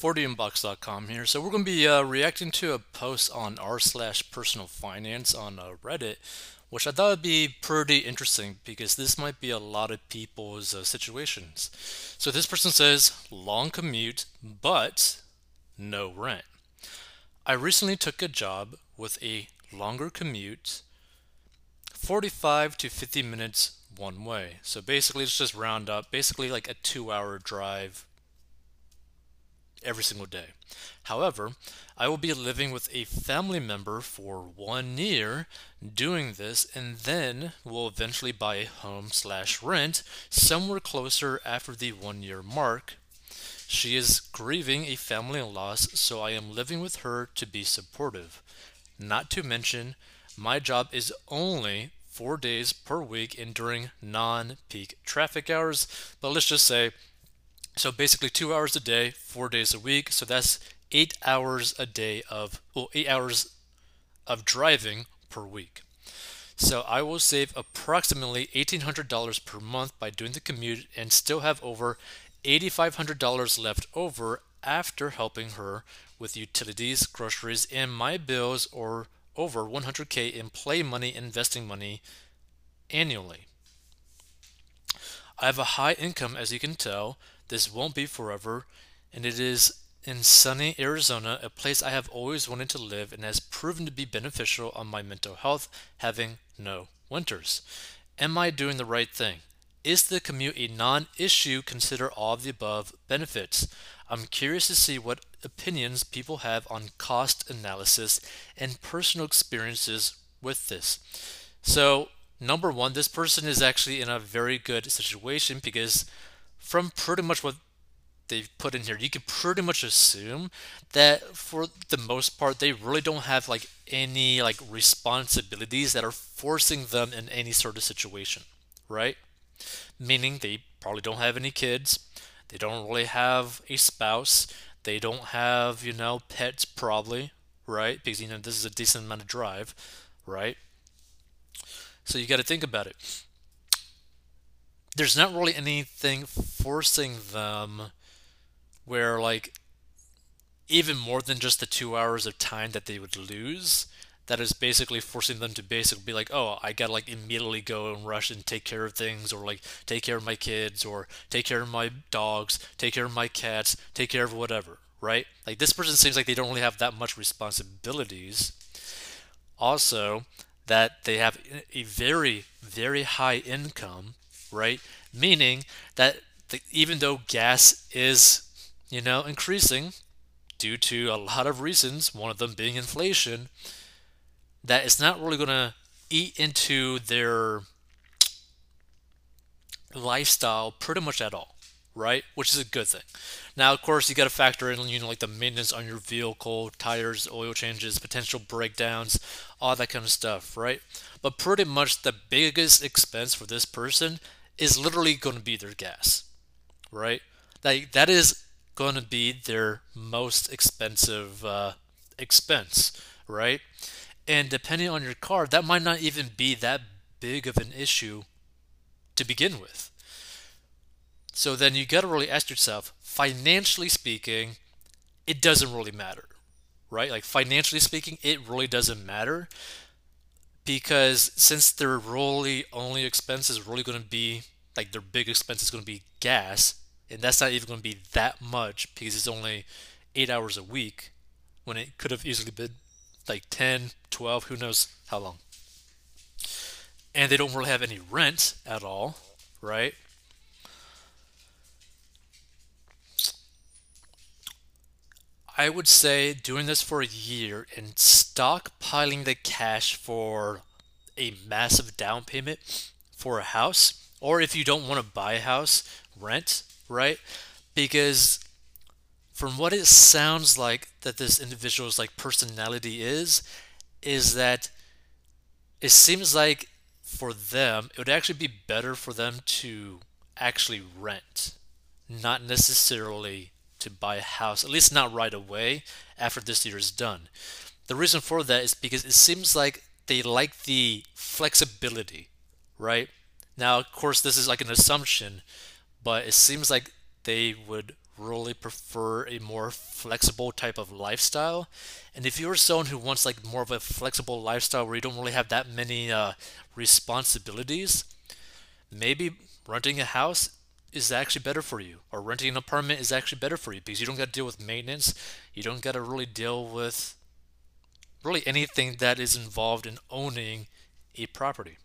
40inbox.com here. So we're going to be uh, reacting to a post on r slash personal finance on uh, Reddit, which I thought would be pretty interesting because this might be a lot of people's uh, situations. So this person says, long commute, but no rent. I recently took a job with a longer commute, 45 to 50 minutes one way. So basically, let's just round up, basically like a two hour drive every single day. However, I will be living with a family member for one year doing this and then will eventually buy a home slash rent somewhere closer after the one year mark. She is grieving a family loss, so I am living with her to be supportive. Not to mention, my job is only four days per week and during non peak traffic hours, but let's just say so basically two hours a day, four days a week. So that's eight hours a day of, well, eight hours of driving per week. So I will save approximately $1,800 per month by doing the commute and still have over $8,500 left over after helping her with utilities, groceries, and my bills or over 100k in play money investing money annually. I have a high income as you can tell this won't be forever, and it is in sunny Arizona, a place I have always wanted to live and has proven to be beneficial on my mental health, having no winters. Am I doing the right thing? Is the commute a non issue? Consider all of the above benefits. I'm curious to see what opinions people have on cost analysis and personal experiences with this. So, number one, this person is actually in a very good situation because from pretty much what they've put in here, you can pretty much assume that for the most part, they really don't have like any like responsibilities that are forcing them in any sort of situation, right? Meaning they probably don't have any kids, they don't really have a spouse, they don't have, you know, pets probably, right? Because, you know, this is a decent amount of drive, right? So you got to think about it there's not really anything forcing them where like even more than just the two hours of time that they would lose that is basically forcing them to basically be like oh i gotta like immediately go and rush and take care of things or like take care of my kids or take care of my dogs take care of my cats take care of whatever right? Like this person seems like they don't really have that much responsibilities. Also that they have a very very high income right? Meaning that the, even though gas is, you know, increasing due to a lot of reasons, one of them being inflation, that it's not really going to eat into their lifestyle pretty much at all, right? Which is a good thing. Now, of course, you got to factor in, you know, like the maintenance on your vehicle, tires, oil changes, potential breakdowns, all that kind of stuff, right? But pretty much the biggest expense for this person is literally going to be their gas, right? Like that is going to be their most expensive uh, expense, right? And depending on your car, that might not even be that big of an issue to begin with. So then you got to really ask yourself, financially speaking, it doesn't really matter, right? Like financially speaking, it really doesn't matter because since their really only expense is really going to be like their big expense is going to be gas, and that's not even going to be that much because it's only eight hours a week when it could have easily been like 10, 12, who knows how long. And they don't really have any rent at all, right? I would say doing this for a year and stockpiling the cash for a massive down payment for a house, or if you don't want to buy a house, rent, right? Because from what it sounds like that this individual's like personality is, is that it seems like for them, it would actually be better for them to actually rent, not necessarily to buy a house, at least not right away after this year is done. The reason for that is because it seems like they like the flexibility, right? Now, of course, this is like an assumption, but it seems like they would really prefer a more flexible type of lifestyle. And if you're someone who wants like more of a flexible lifestyle where you don't really have that many uh, responsibilities, maybe renting a house is actually better for you, or renting an apartment is actually better for you because you don't got to deal with maintenance. You don't got to really deal with really anything that is involved in owning a property.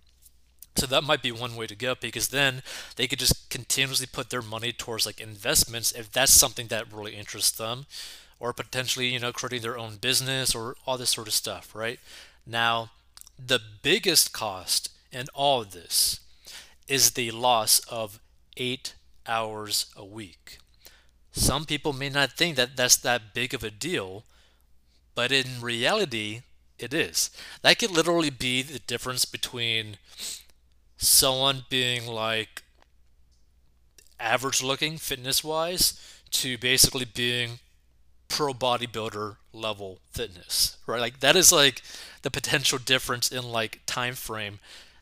So that might be one way to go because then they could just continuously put their money towards like investments if that's something that really interests them or potentially, you know, creating their own business or all this sort of stuff, right? Now, the biggest cost in all of this is the loss of 8 hours a week. Some people may not think that that's that big of a deal, but in reality, it is. That could literally be the difference between someone being like average looking fitness wise to basically being pro bodybuilder level fitness right like that is like the potential difference in like time frame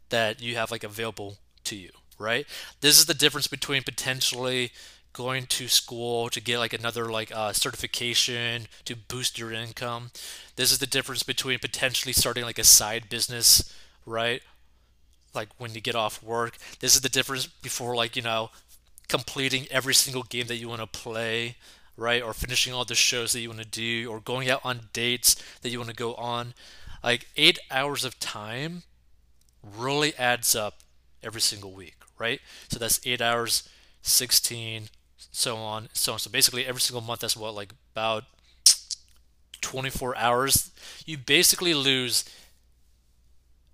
that you have like available to you right this is the difference between potentially going to school to get like another like uh, certification to boost your income this is the difference between potentially starting like a side business right like when you get off work. This is the difference before like, you know, completing every single game that you want to play, right? Or finishing all the shows that you want to do or going out on dates that you want to go on. Like 8 hours of time really adds up every single week, right? So that's 8 hours, 16, so on, so on. So basically every single month that's what like about 24 hours. You basically lose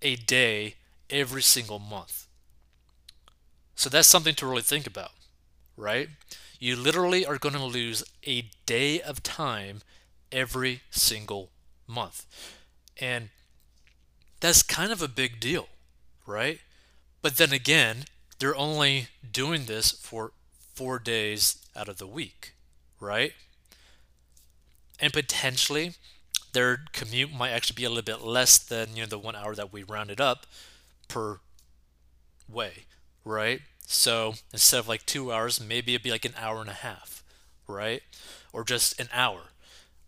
a day every single month. So that's something to really think about, right? You literally are going to lose a day of time every single month. And that's kind of a big deal, right? But then again, they're only doing this for four days out of the week, right? And potentially their commute might actually be a little bit less than you know the one hour that we rounded up per way, right? So instead of like two hours, maybe it'd be like an hour and a half, right? Or just an hour.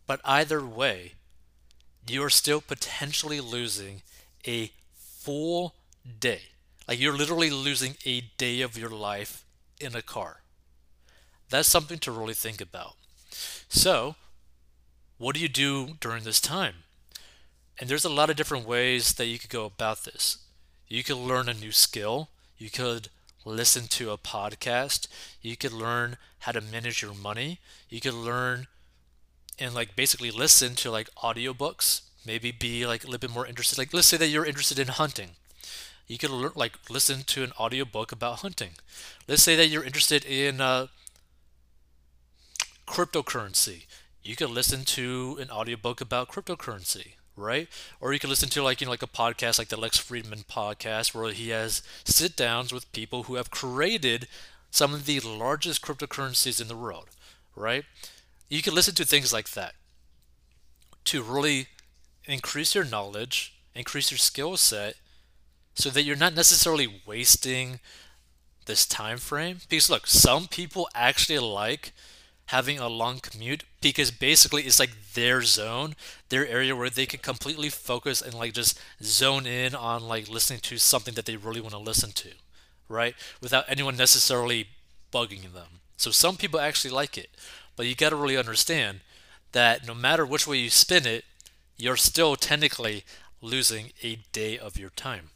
But either way, you're still potentially losing a full day. Like you're literally losing a day of your life in a car. That's something to really think about. So, what do you do during this time? And there's a lot of different ways that you could go about this. You could learn a new skill. You could listen to a podcast. You could learn how to manage your money. You could learn and like basically listen to like audiobooks. Maybe be like a little bit more interested. Like let's say that you're interested in hunting. You could learn, like listen to an audiobook about hunting. Let's say that you're interested in uh, cryptocurrency. You could listen to an audiobook about cryptocurrency right? Or you could listen to like you know like a podcast like the Lex Fridman podcast where he has sit downs with people who have created some of the largest cryptocurrencies in the world, right? You can listen to things like that to really increase your knowledge, increase your skill set so that you're not necessarily wasting this time frame because look, some people actually like having a long commute because basically it's like their zone, their area where they can completely focus and like just zone in on like listening to something that they really want to listen to, right? Without anyone necessarily bugging them. So some people actually like it, but you got to really understand that no matter which way you spin it, you're still technically losing a day of your time.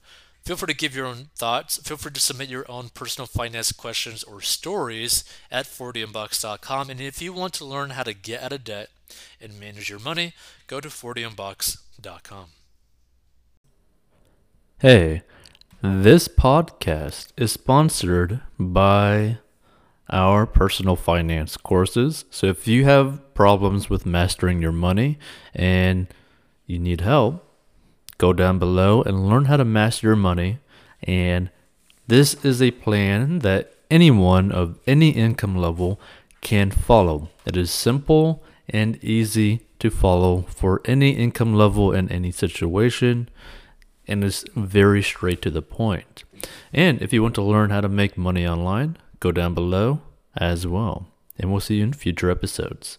Feel free to give your own thoughts. Feel free to submit your own personal finance questions or stories at 40inbox.com. And if you want to learn how to get out of debt and manage your money, go to 40inbox.com. Hey, this podcast is sponsored by our personal finance courses. So if you have problems with mastering your money and you need help, go down below and learn how to master your money. And this is a plan that anyone of any income level can follow. It is simple and easy to follow for any income level in any situation and is very straight to the point. And if you want to learn how to make money online, go down below as well. and we'll see you in future episodes.